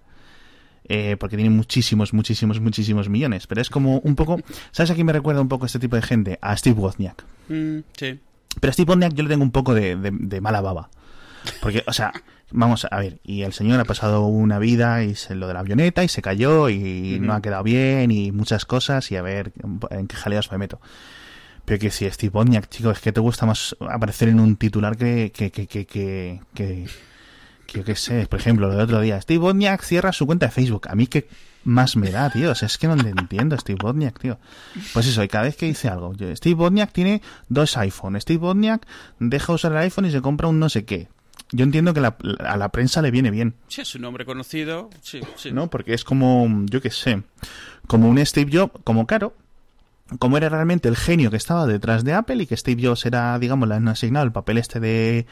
Eh, porque tiene muchísimos, muchísimos, muchísimos millones. Pero es como un poco. ¿Sabes a quién me recuerda un poco este tipo de gente? A Steve Wozniak. Mm, sí. Pero a Steve Wozniak yo le tengo un poco de, de- de mala baba. Porque, o sea, vamos a ver, y el señor ha pasado una vida y se lo de la avioneta y se cayó y no ha quedado bien y muchas cosas y a ver en qué jaleos me meto. Pero que si Steve Wozniak, chico, es que te gusta más aparecer en un titular que, que, que, que, que, que, que yo qué sé, por ejemplo, lo del otro día, Steve Wozniak cierra su cuenta de Facebook. A mí qué más me da, tío. O sea, es que no le entiendo Steve Wozniak, tío. Pues eso, y cada vez que dice algo, yo, Steve Wozniak tiene dos iPhone. Steve Wozniak deja usar el iPhone y se compra un no sé qué. Yo entiendo que la- a la prensa le viene bien, Sí, es un nombre conocido. Sí, sí. ¿no? Porque es como, yo qué sé, como un Steve Jobs, como caro, como era realmente el genio que estaba detrás de Apple y que Steve Jobs era, digamos, le han asignado el papel este de,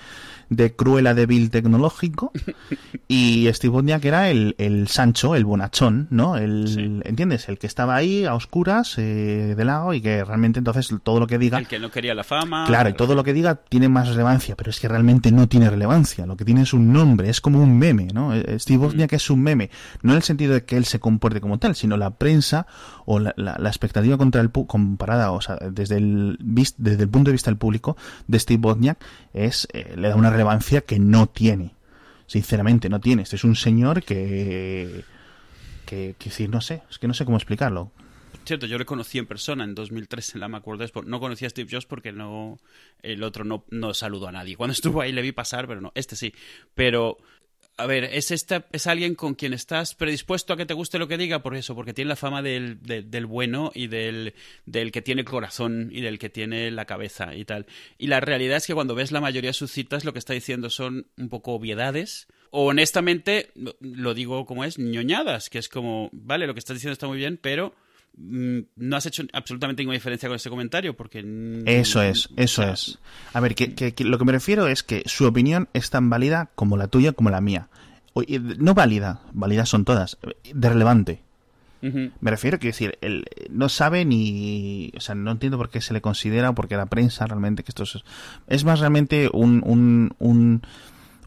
de cruela débil tecnológico [laughs] y Steve Wozniak era el, el Sancho, el bonachón, ¿no? El, Sí. ¿Entiendes? El que estaba ahí a oscuras, eh, de lado y que realmente entonces todo lo que diga... El que no quería la fama. Claro, y todo lo que diga tiene más relevancia, pero es que realmente no tiene relevancia. Lo que tiene es un nombre, es como un meme, ¿no? Eh, Steve Wozniak es un meme, no en el sentido de que él se comporte como tal, sino la prensa o la, la- la expectativa contra el comparada, o sea, desde el desde el punto de vista del público de Steve Wozniak es eh, le da una relevancia que no tiene. Sinceramente, no tiene. Este es un señor que que, que sí, no sé, es que no sé cómo explicarlo. Cierto, yo le conocí en persona en 2003 en la Macworld Expo. No conocía a Steve Jobs porque no el otro no, no saludó a nadie. Cuando estuvo ahí le vi pasar, pero no, este sí. Pero, a ver, es, esta, es alguien con quien estás predispuesto a que te guste lo que diga por eso, porque tiene la fama del, de- del bueno y del, del que tiene corazón y del que tiene la cabeza y tal. Y la realidad es que cuando ves la mayoría de sus citas, lo que está diciendo son un poco obviedades. O honestamente, lo- digo como es, ñoñadas, que es como, vale, lo que estás diciendo está muy bien, pero no has hecho absolutamente ninguna diferencia con ese comentario porque mm, Eso es, eso o sea, es. A ver, que, que- que lo que me refiero es que su opinión es tan válida como la tuya como la mía. O- No válida, válidas son todas, de relevante. Me refiero que decir, él no sabe ni, o sea, no entiendo por qué se le considera o por qué la prensa realmente que esto es, es más realmente un, un, un-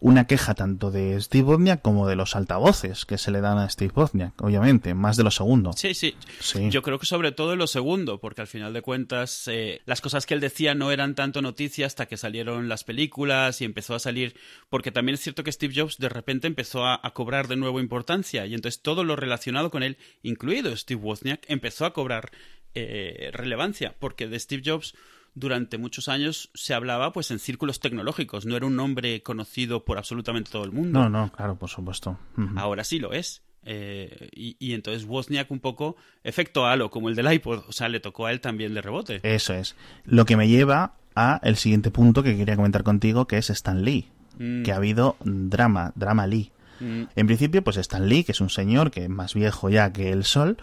una queja tanto de Steve Wozniak como de los altavoces que se le dan a Steve Wozniak, obviamente, más de lo segundo. Sí, sí. Sí. Yo creo que sobre todo en lo segundo, porque al final de cuentas eh, las cosas que él decía no eran tanto noticia hasta que salieron las películas y empezó a salir, porque también es cierto que Steve Jobs de repente empezó a, a cobrar de nuevo importancia y entonces todo lo relacionado con él, incluido Steve Wozniak, empezó a cobrar eh, relevancia, porque de Steve Jobs durante muchos años se hablaba pues en círculos tecnológicos, no era un nombre conocido por absolutamente todo el mundo. No, no, claro, por supuesto. Ahora sí lo es. Eh, y, y entonces Wozniak un poco efecto halo, como el del iPod. O sea, le tocó a él también de rebote. Eso es. Lo que me lleva a el siguiente punto que quería comentar contigo, que es Stan Lee. Mm, Que ha habido drama, drama Lee. mm, En principio, pues Stan Lee, que es un señor que es más viejo ya que el sol,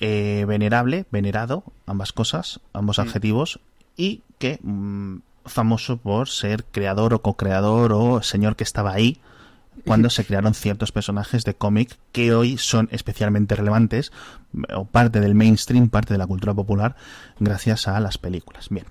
eh, venerable, venerado, ambas cosas, ambos Mm. adjetivos, y que, mm, famoso por ser creador o co-creador o señor que estaba ahí cuando se crearon ciertos personajes de cómic que hoy son especialmente relevantes o parte del mainstream, parte de la cultura popular gracias a las películas. Bien.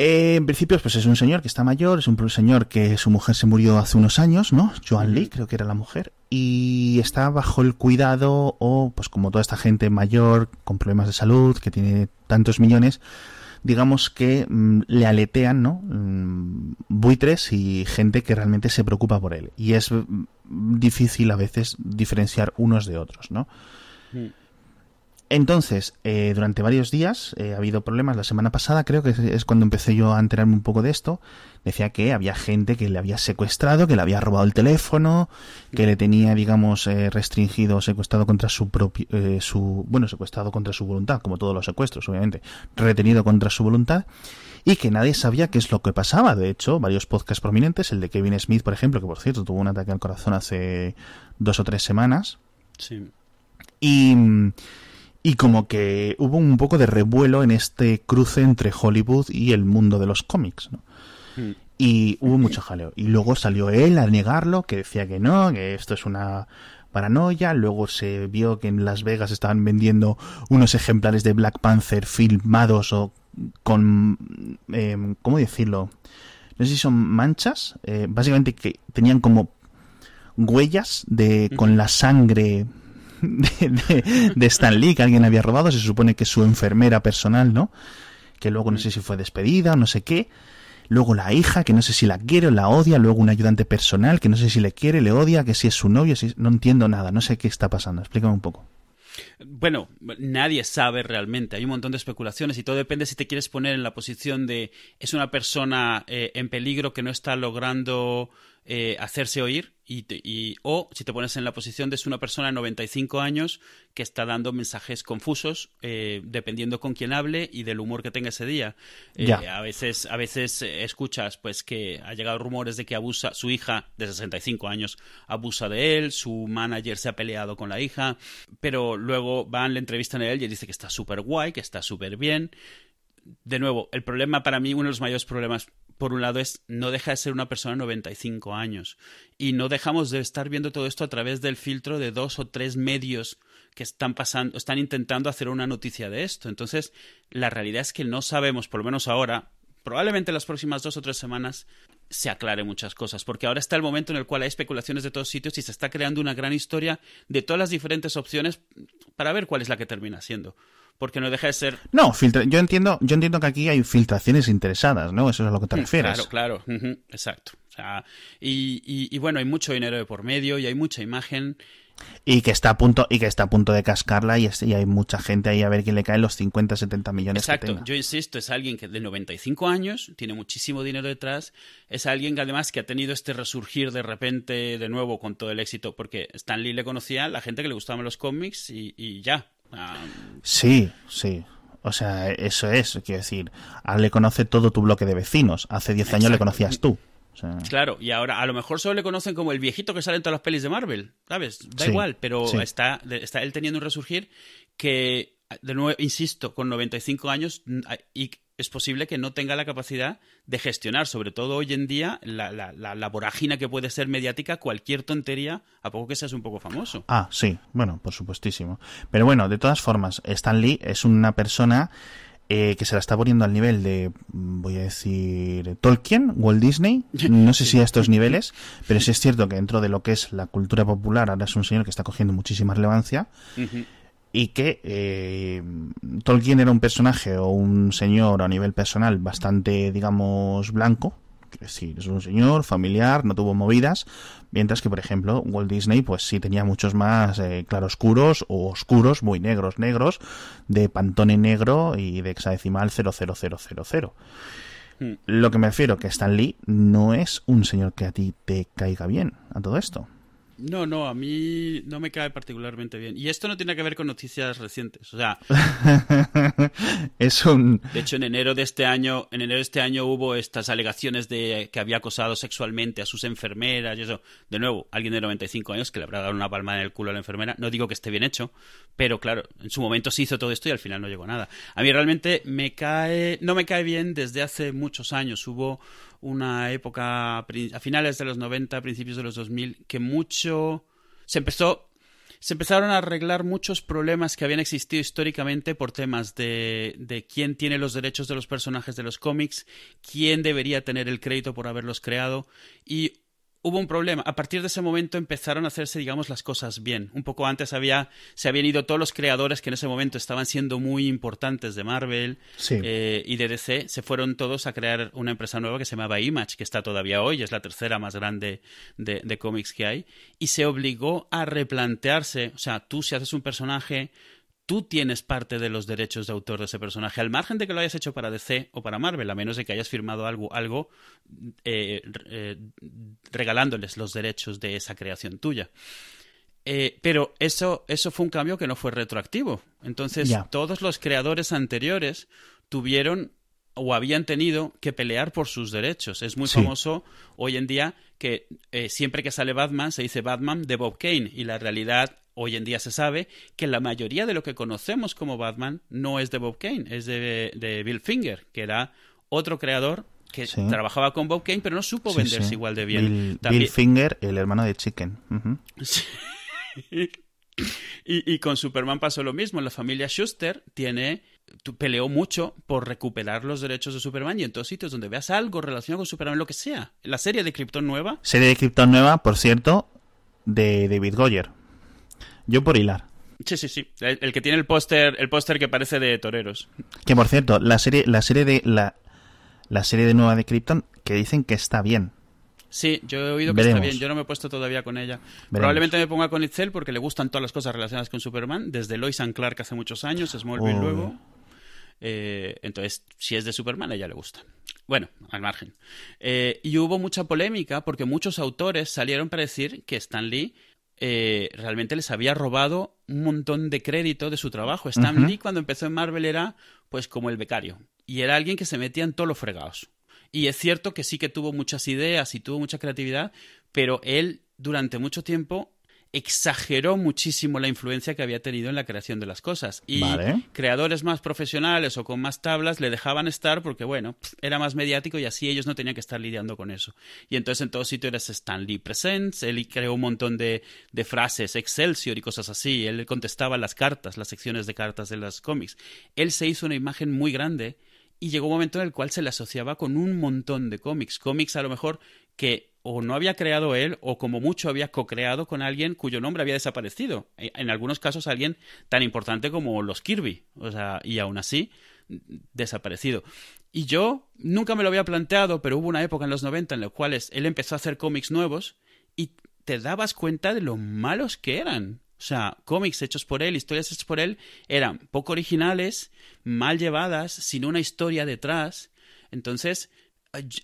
Eh, en principio, pues es un señor que está mayor, es un señor que su mujer se murió hace unos años, ¿no? Joan Lee, creo que era la mujer, y está bajo el cuidado, o pues como toda esta gente mayor, con problemas de salud, que tiene tantos millones, digamos que mm, le aletean, ¿no? Mm, buitres y gente que realmente se preocupa por él. Y es mm, difícil a veces diferenciar unos de otros, ¿no? Entonces, eh, durante varios días eh, ha habido problemas. La semana pasada creo que es cuando empecé yo a enterarme un poco de esto. Decía que había gente que le había secuestrado, que le había robado el teléfono, que le tenía, digamos, eh, restringido, secuestrado contra su propio, su, bueno, secuestrado contra su voluntad, como todos los secuestros, obviamente, retenido contra su voluntad, y que nadie sabía qué es lo que pasaba. De hecho, varios podcasts prominentes, el de Kevin Smith, por ejemplo, que por cierto tuvo un ataque al corazón hace dos o tres semanas. Sí. Y y como que hubo un poco de revuelo en este cruce entre Hollywood y el mundo de los cómics, ¿no? Hmm. Y hubo mucho jaleo. Y luego salió él a negarlo, que decía que no, que esto es una paranoia. Luego se vio que en Las Vegas estaban vendiendo unos ejemplares de Black Panther filmados o con... Eh, ¿Cómo decirlo? No sé si son manchas. Eh, básicamente que tenían como huellas de con la sangre de, de, Stan Lee que alguien había robado, se supone que su enfermera personal, ¿no? Que luego no sé si fue despedida o no sé qué. Luego la hija, que no sé si la quiere o la odia. Luego un ayudante personal, que no sé si le quiere, le odia, que si es su novio, si... no entiendo nada, no sé qué está pasando. Explícame un poco. Bueno, nadie sabe realmente. Hay un montón de especulaciones y todo depende si te quieres poner en la posición de es una persona eh, en peligro que no está logrando eh, hacerse oír y, o si te pones en la posición de es una persona de 95 años que está dando mensajes confusos eh, dependiendo con quién hable y del humor que tenga ese día. Eh, a veces a veces escuchas pues que ha llegado rumores de que abusa su hija de 65 años abusa de él, su manager se ha peleado con la hija, pero luego van le entrevistan a él y él dice que está súper guay, que está súper bien. De nuevo, el problema para mí, uno de los mayores problemas por un lado, es no deja de ser una persona de 95 años. Y no dejamos de estar viendo todo esto a través del filtro de dos o tres medios que están pasando, están intentando hacer una noticia de esto. Entonces, la realidad es que no sabemos, por lo menos ahora, probablemente en las próximas dos o tres semanas se aclare muchas cosas, porque ahora está el momento en el cual hay especulaciones de todos sitios y se está creando una gran historia de todas las diferentes opciones para ver cuál es la que termina siendo porque no deja de ser. No, yo entiendo, yo entiendo que aquí hay filtraciones interesadas, ¿no? Eso es a lo que te mm, refieres. Claro, claro, exacto. O sea, y, y, bueno, hay mucho dinero de por medio y hay mucha imagen. Y que está a punto, y que está a punto de cascarla y, y hay mucha gente ahí a ver quién le caen los 50, 70 millones. Exacto, yo insisto, es alguien que de 95 años, tiene muchísimo dinero detrás, es alguien que además que ha tenido este resurgir de repente de nuevo con todo el éxito, porque Stan Lee le conocía a la gente que le gustaban los cómics y, y ya, Sí, sí. O sea, eso es, quiero decir, ahora le conoce todo tu bloque de vecinos. Hace 10 años le conocías tú. Claro, y ahora a lo mejor solo le conocen como el viejito que sale en todas las pelis de Marvel, ¿sabes? Da igual, pero está, está él teniendo un resurgir que, de nuevo, insisto, con 95 años y es posible que no tenga la capacidad de gestionar, sobre todo hoy en día, la, la, la, vorágina que puede ser mediática, cualquier tontería, a poco que seas un poco famoso. Ah, sí, bueno, por supuestísimo. Pero bueno, de todas formas, Stan Lee es una persona eh, que se la está poniendo al nivel de, voy a decir, Tolkien, Walt Disney, no sé [laughs] si a estos niveles, pero sí es cierto que dentro de lo que es la cultura popular ahora es un señor que está cogiendo muchísima relevancia y que eh, Tolkien era un personaje o un señor a nivel personal bastante, digamos, blanco. Es decir, es un señor familiar, no tuvo movidas, mientras que, por ejemplo, Walt Disney, pues sí tenía muchos más eh, claroscuros o oscuros, muy negros, negros, de Pantone negro y de hexadecimal 00000. Hmm. Lo que me refiero que Stan Lee no es un señor que a ti te caiga bien a todo esto. No, no, a mí no me cae particularmente bien. Y esto no tiene que ver con noticias recientes. O sea, [laughs] es un. De hecho, en enero de este año, en enero de este año hubo estas alegaciones de que había acosado sexualmente a sus enfermeras y eso. De nuevo, alguien de 95 años que le habrá dado una palma en el culo a la enfermera. No digo que esté bien hecho, pero claro, en su momento se hizo todo esto y al final no llegó a nada. A mí realmente me cae, no me cae bien desde hace muchos años. Hubo una época a finales de los 90, principios de los 2000, que mucho se empezó se empezaron a arreglar muchos problemas que habían existido históricamente por temas de, de quién tiene los derechos de los personajes de los cómics, quién debería tener el crédito por haberlos creado y hubo un problema. A partir de ese momento empezaron a hacerse, digamos, las cosas bien. Un poco antes había, se habían ido todos los creadores que en ese momento estaban siendo muy importantes de Marvel eh, y de DC. Se fueron todos a crear una empresa nueva que se llamaba Image, que está todavía hoy, es la tercera más grande de, de cómics que hay. Y se obligó a replantearse, o sea, tú si haces un personaje tú tienes parte de los derechos de autor de ese personaje, al margen de que lo hayas hecho para DC o para Marvel, a menos de que hayas firmado algo, algo eh, eh, regalándoles los derechos de esa creación tuya. Eh, pero eso, eso fue un cambio que no fue retroactivo. Entonces, todos los creadores anteriores tuvieron o habían tenido que pelear por sus derechos. Es muy famoso hoy en día que siempre que sale Batman se dice Batman de Bob Kane y la realidad hoy en día se sabe que la mayoría de lo que conocemos como Batman no es de Bob Kane, es de, Bill Finger, que era otro creador que trabajaba con Bob Kane, pero no supo venderse igual de bien. Bill, Finger, el hermano de Chicken. [laughs] y, y, con Superman pasó lo mismo. La familia Schuster tiene peleó mucho por recuperar los derechos de Superman y en todos sitios donde veas algo relacionado con Superman, lo que sea. La serie de Krypton nueva. Serie de Krypton nueva, por cierto, de David Goyer. Yo por hilar. Sí, sí, sí. El, que tiene el póster, el póster que parece de toreros. Que por cierto, la serie, la serie de la, la serie de nueva de Krypton que dicen que está bien. Sí, yo he oído que está bien. Yo no me he puesto todavía con ella. Probablemente me ponga con Itzel porque le gustan todas las cosas relacionadas con Superman, desde Lois and Clark hace muchos años, Smallville luego. Eh, entonces, si es de Superman, a ella le gusta. Bueno, al margen. Eh, y hubo mucha polémica porque muchos autores salieron para decir que Stan Lee eh, realmente les había robado un montón de crédito de su trabajo. Stan Lee cuando empezó en Marvel era pues como el becario y era alguien que se metía en todos los fregados. Y es cierto que sí que tuvo muchas ideas y tuvo mucha creatividad, pero él durante mucho tiempo exageró muchísimo la influencia que había tenido en la creación de las cosas. Y creadores más profesionales o con más tablas le dejaban estar porque, bueno, era más mediático y así ellos no tenían que estar lidiando con eso. Y entonces en todo sitio eres Stan Lee Presents, él creó un montón de, de frases, Excelsior y cosas así. Él contestaba las cartas, las secciones de cartas de las cómics. Él se hizo una imagen muy grande y llegó un momento en el cual se le asociaba con un montón de cómics. Cómics a lo mejor que o no había creado él o como mucho había co-creado con alguien cuyo nombre había desaparecido. E, en algunos casos alguien tan importante como los Kirby. O sea, y aún así desaparecido. Y yo nunca me lo había planteado, pero hubo una época en los 90 en la cual él empezó a hacer cómics nuevos y te dabas cuenta de lo malos que eran. O sea, cómics hechos por él, historias hechas por él, eran poco originales, mal llevadas, sin una historia detrás. Entonces,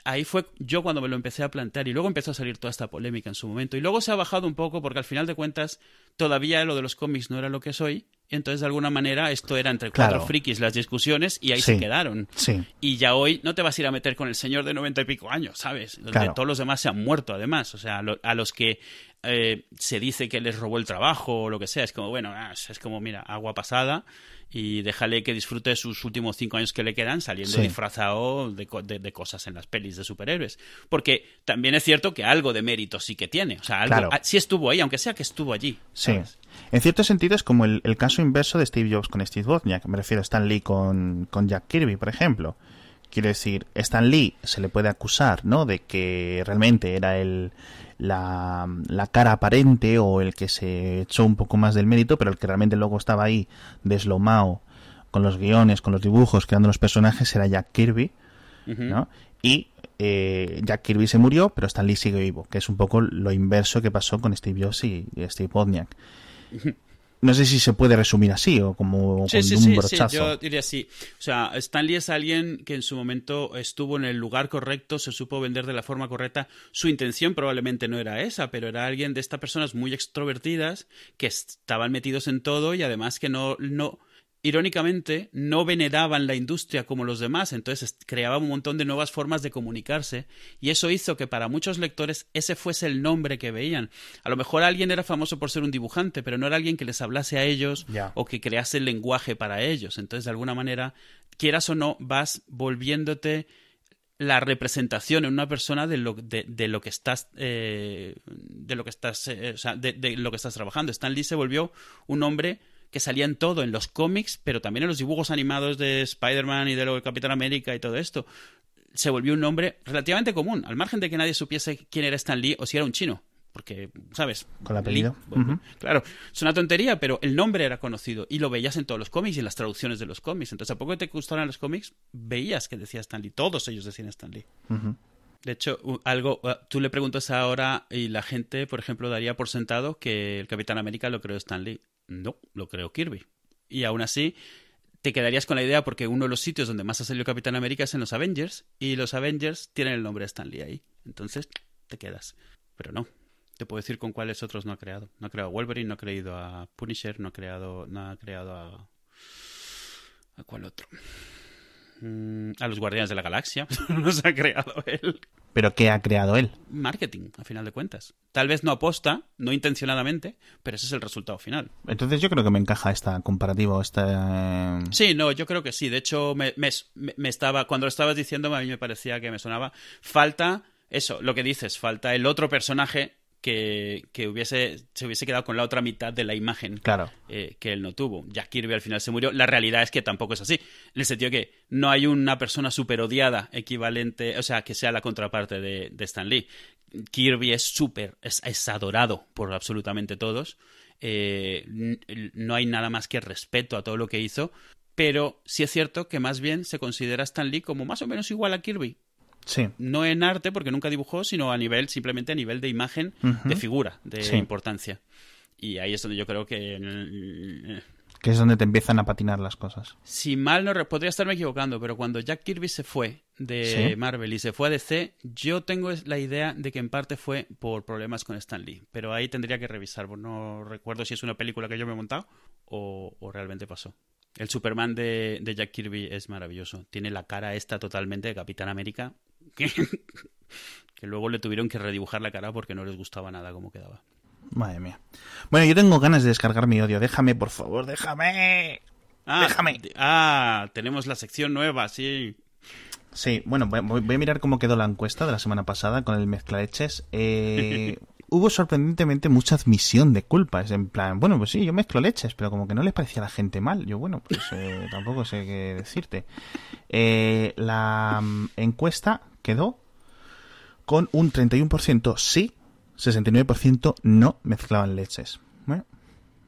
ahí fue yo cuando me lo empecé a plantear y luego empezó a salir toda esta polémica en su momento y luego se ha bajado un poco porque al final de cuentas todavía lo de los cómics no era lo que soy entonces de alguna manera esto era entre cuatro frikis las discusiones y ahí se quedaron. y ya hoy no te vas a ir a meter con el señor de noventa y pico años sabes donde todos los demás se han muerto además. O sea a los que eh, se dice que les robó el trabajo o lo que sea es como bueno ah, es como mira agua pasada y déjale que disfrute sus últimos cinco años que le quedan saliendo disfrazado de, de, cosas en las pelis de superhéroes. Porque también es cierto que algo de mérito sí que tiene. O sea, algo, ah, sí estuvo ahí, aunque sea que estuvo allí. Sí. En cierto sentido es como el, caso inverso de Steve Jobs con Steve Wozniak. Me refiero a Stan Lee con, con Jack Kirby, por ejemplo. Quiero decir, Stan Lee se le puede acusar, ¿no? De que realmente era el, la, la, cara aparente o el que se echó un poco más del mérito, pero el que realmente luego estaba ahí deslomado con los guiones, con los dibujos, creando los personajes, era Jack Kirby, ¿no? Y eh, Jack Kirby se murió, pero Stan Lee sigue vivo, que es un poco lo inverso que pasó con Steve Jobs y, Steve Wozniak. No sé si se puede resumir así o como sí, con sí, un sí, brochazo. sí, yo diría así. O sea, Stan Lee es alguien que en su momento estuvo en el lugar correcto, se supo vender de la forma correcta. Su intención probablemente no era esa, pero era alguien de estas personas muy extrovertidas que estaban metidos en todo y además que no, no, irónicamente, no veneraban la industria como los demás, entonces creaba un montón de nuevas formas de comunicarse y eso hizo que para muchos lectores ese fuese el nombre que veían. A lo mejor alguien era famoso por ser un dibujante, pero no era alguien que les hablase a ellos o que crease el lenguaje para ellos. Entonces, de alguna manera, quieras o no, vas volviéndote la representación en una persona de lo, de, de lo que estás eh, de lo que estás eh, o sea, de, de lo que estás trabajando. Stan Lee se volvió un hombre que salía en todo, en los cómics, pero también en los dibujos animados de Spider-Man y de lo de Capitán América y todo esto. Se volvió un nombre relativamente común, al margen de que nadie supiese quién era Stan Lee o si era un chino. Porque, ¿sabes? Con el apellido. Lee, bueno, Ujú. Claro, es una tontería, pero el nombre era conocido y lo veías en todos los cómics y en las traducciones de los cómics. Entonces, a poco que te gustaran los cómics, veías que decía Stan Lee. Todos ellos decían Stan Lee. De hecho, algo, uh, tú le preguntas ahora y la gente, por ejemplo, daría por sentado que el Capitán América lo creó Stan Lee. No, lo creó Kirby. Y aún así, te quedarías con la idea porque uno de los sitios donde más ha salido Capitán América es en los Avengers y los Avengers tienen el nombre de Stan Lee ahí. Entonces, te quedas. Pero no. Te puedo decir con cuáles otros no ha creado. No ha creado Wolverine, no ha creado a Punisher, no ha creado, no ha creado a... ¿A cuál otro? Mm, a los Guardianes de la Galaxia. [laughs] los ha creado él Pero ¿qué ha creado él? marketing, a final de cuentas. Tal vez no aposta, no intencionadamente, pero ese es el resultado final. Entonces yo creo que me encaja esta comparativa, esta... eh, Sí, no, yo creo que sí. De hecho, me, me- me estaba, cuando lo estabas diciendo, a mí me parecía que me sonaba. Falta, eso, lo que dices, falta el otro personaje que, que hubiese, se hubiese quedado con la otra mitad de la imagen Claro. eh, que él no tuvo. Jack Kirby al final se murió. La realidad es que tampoco es así. En el sentido que no hay una persona súper odiada equivalente, o sea, que sea la contraparte de, de Stan Lee. Kirby es súper, es, es adorado por absolutamente todos. Eh, no hay nada más que respeto a todo lo que hizo. Pero sí es cierto que más bien se considera a Stan Lee como más o menos igual a Kirby. Sí. No en arte, porque nunca dibujó, sino a nivel, simplemente a nivel de imagen, de figura, de Sí. importancia. Y ahí es donde yo creo que eh, Que es donde te empiezan a patinar las cosas. si mal no podría estarme equivocando, pero cuando Jack Kirby se fue de Sí. Marvel y se fue a DC, yo tengo la idea de que en parte fue por problemas con Stan Lee. Pero ahí tendría que revisar, no recuerdo si es una película que yo me he montado o, o realmente pasó. El Superman de, de Jack Kirby es maravilloso. Tiene la cara esta totalmente de Capitán América. Que, que luego le tuvieron que redibujar la cara porque no les gustaba nada cómo quedaba. Madre mía. Bueno, yo tengo ganas de descargar mi odio. Déjame, por favor, déjame. Ah, Déjame. Ah, tenemos la sección nueva, sí. Sí, bueno, voy, voy- a mirar cómo quedó la encuesta de la semana pasada con el mezclaleches. Eh, [laughs] hubo sorprendentemente mucha admisión de culpas. En plan, bueno, pues sí, yo mezclo leches, pero como que no les parecía a la gente mal. Yo, bueno, pues eh, [laughs] tampoco sé qué decirte. Eh, la mm, encuesta quedó con un 31% sí, 69% no mezclaban leches. Bueno,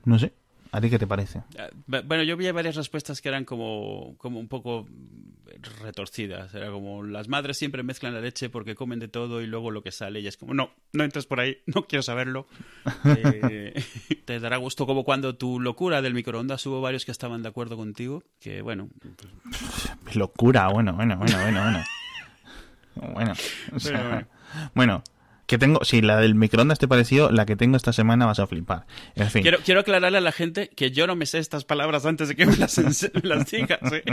no sé. ¿A ti qué te parece? Ah, bu- Bueno, yo vi varias respuestas que eran como, como un poco retorcidas. Era como, las madres siempre mezclan la leche porque comen de todo y luego lo que sale y es como, no, no entres por ahí, [laughs] no quiero saberlo. Eh, [laughs] te dará gusto como cuando tu locura del microondas hubo varios que estaban de acuerdo contigo, que bueno, Locura, bueno, bueno, bueno, bueno, bueno. Bueno, o sea, Pero bueno. bueno, que tengo, si la del microondas te pareció, la que tengo esta semana vas a flipar. En fin, Quiero, quiero aclararle a la gente que yo no me sé estas palabras antes de que me las, [laughs] me las digas. ¿eh?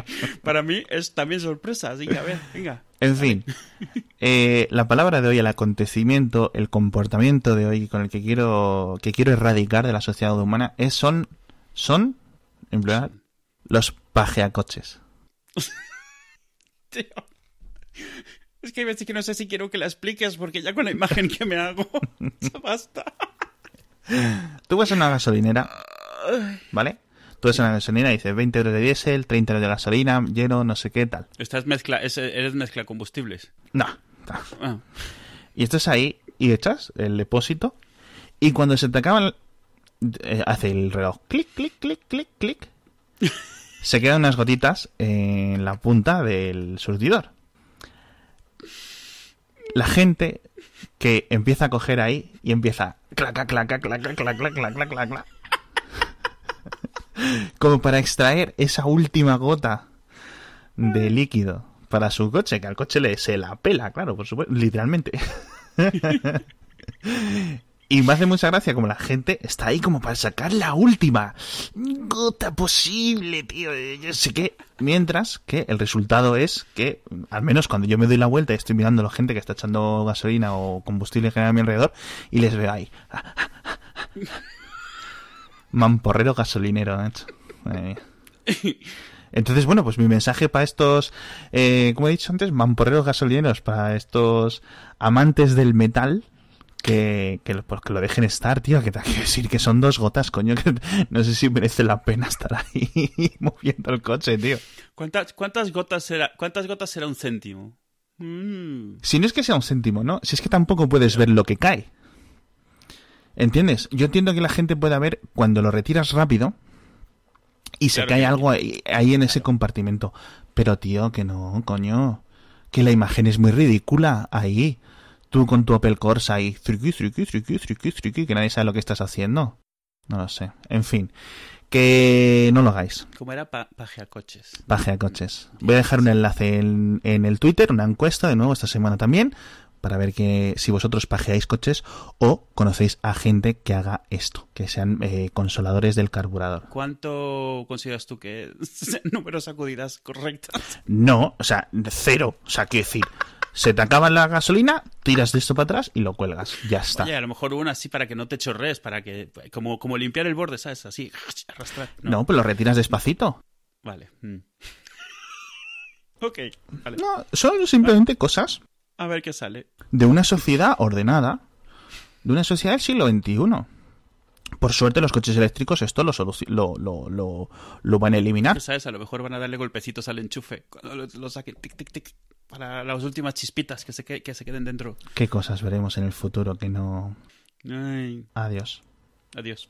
Para mí es también sorpresa, así que a ver, venga. en fin. Eh, la palabra de hoy, el acontecimiento, el comportamiento de hoy con el que quiero, que quiero erradicar de la sociedad humana es son, son, en plural, los pajeacoches. [laughs] Tío. Es que hay veces que no sé si quiero que la expliques porque ya con la imagen que me hago, [laughs] ya basta. Tú vas a una gasolinera, ¿vale? Tú vas a una gasolinera y dices 20 euros de diésel, 30 euros de gasolina, lleno, no sé qué, tal. Estás mezcla, es- eres mezcla combustibles. No, no. Ah, Y estás ahí y echas el depósito y cuando se te acaba el- eh, hace el reloj clic, clic, clic, clic, clic. [laughs] Se quedan unas gotitas en la punta del surtidor la gente que empieza a coger ahí y empieza claca, claca, claca, claca, claca, claca, claca. Como para extraer esa última gota de líquido para su coche, que al coche le se la pela, claro, por supuesto, literalmente. Y me hace mucha gracia como la gente está ahí como para sacar la última gota posible, tío. Yo sé que. Mientras que el resultado es que, al menos cuando yo me doy la vuelta y estoy mirando a la gente que está echando gasolina o combustible general a mi alrededor y les veo ahí. [laughs] Mamporrero gasolinero, [laughs] Entonces, bueno, pues mi mensaje para estos, eh, como he dicho antes, mamporreros gasolineros, para estos amantes del metal, que, que, pues que lo dejen estar, tío, que te que decir que son dos gotas, coño, que no sé si merece la pena estar ahí [laughs] moviendo el coche, tío. ¿Cuántas, cuántas, gotas, será, cuántas gotas será un céntimo? Mm. Si no es que sea un céntimo, ¿no? Si es que tampoco puedes ver lo que cae. ¿Entiendes? Yo entiendo que la gente pueda ver cuando lo retiras rápido y se cae algo ahí, ahí en ese compartimento. Pero, tío, que no, coño. Que la imagen es muy ridícula ahí tú con tu Opel Corsa y que nadie sabe lo que estás haciendo. No lo sé. En fin, que no lo hagáis. ¿Cómo era paje a coches? Paje a coches. Voy a dejar un enlace en, el Twitter, una encuesta de nuevo esta semana también, para ver que si vosotros pajeáis coches o conocéis a gente que haga esto, que sean eh, consoladores del carburador. ¿Cuánto consideras tú que [laughs] números sacudidas correctas? No, o sea, cero. O sea, quiero decir, se te acaba la gasolina, tiras de esto para atrás y lo cuelgas. Ya está. Oye, a lo mejor una así para que no te chorrees, para que. Como, como limpiar el borde, ¿sabes? Así, [laughs] arrastrar. No, pues lo retiras despacito. Vale. Mm. [laughs] ok, vale. No, son simplemente cosas. A ver qué sale. De una sociedad ordenada. De una sociedad del siglo XXI. Por suerte los coches eléctricos esto lo, lo, lo, lo, van a eliminar. ¿Sabes? A lo mejor van a darle golpecitos al enchufe cuando lo, saquen. Tic, tic, tic. Para las últimas chispitas que se, que se queden dentro. ¿Qué cosas veremos en el futuro que no... Adiós. Adiós.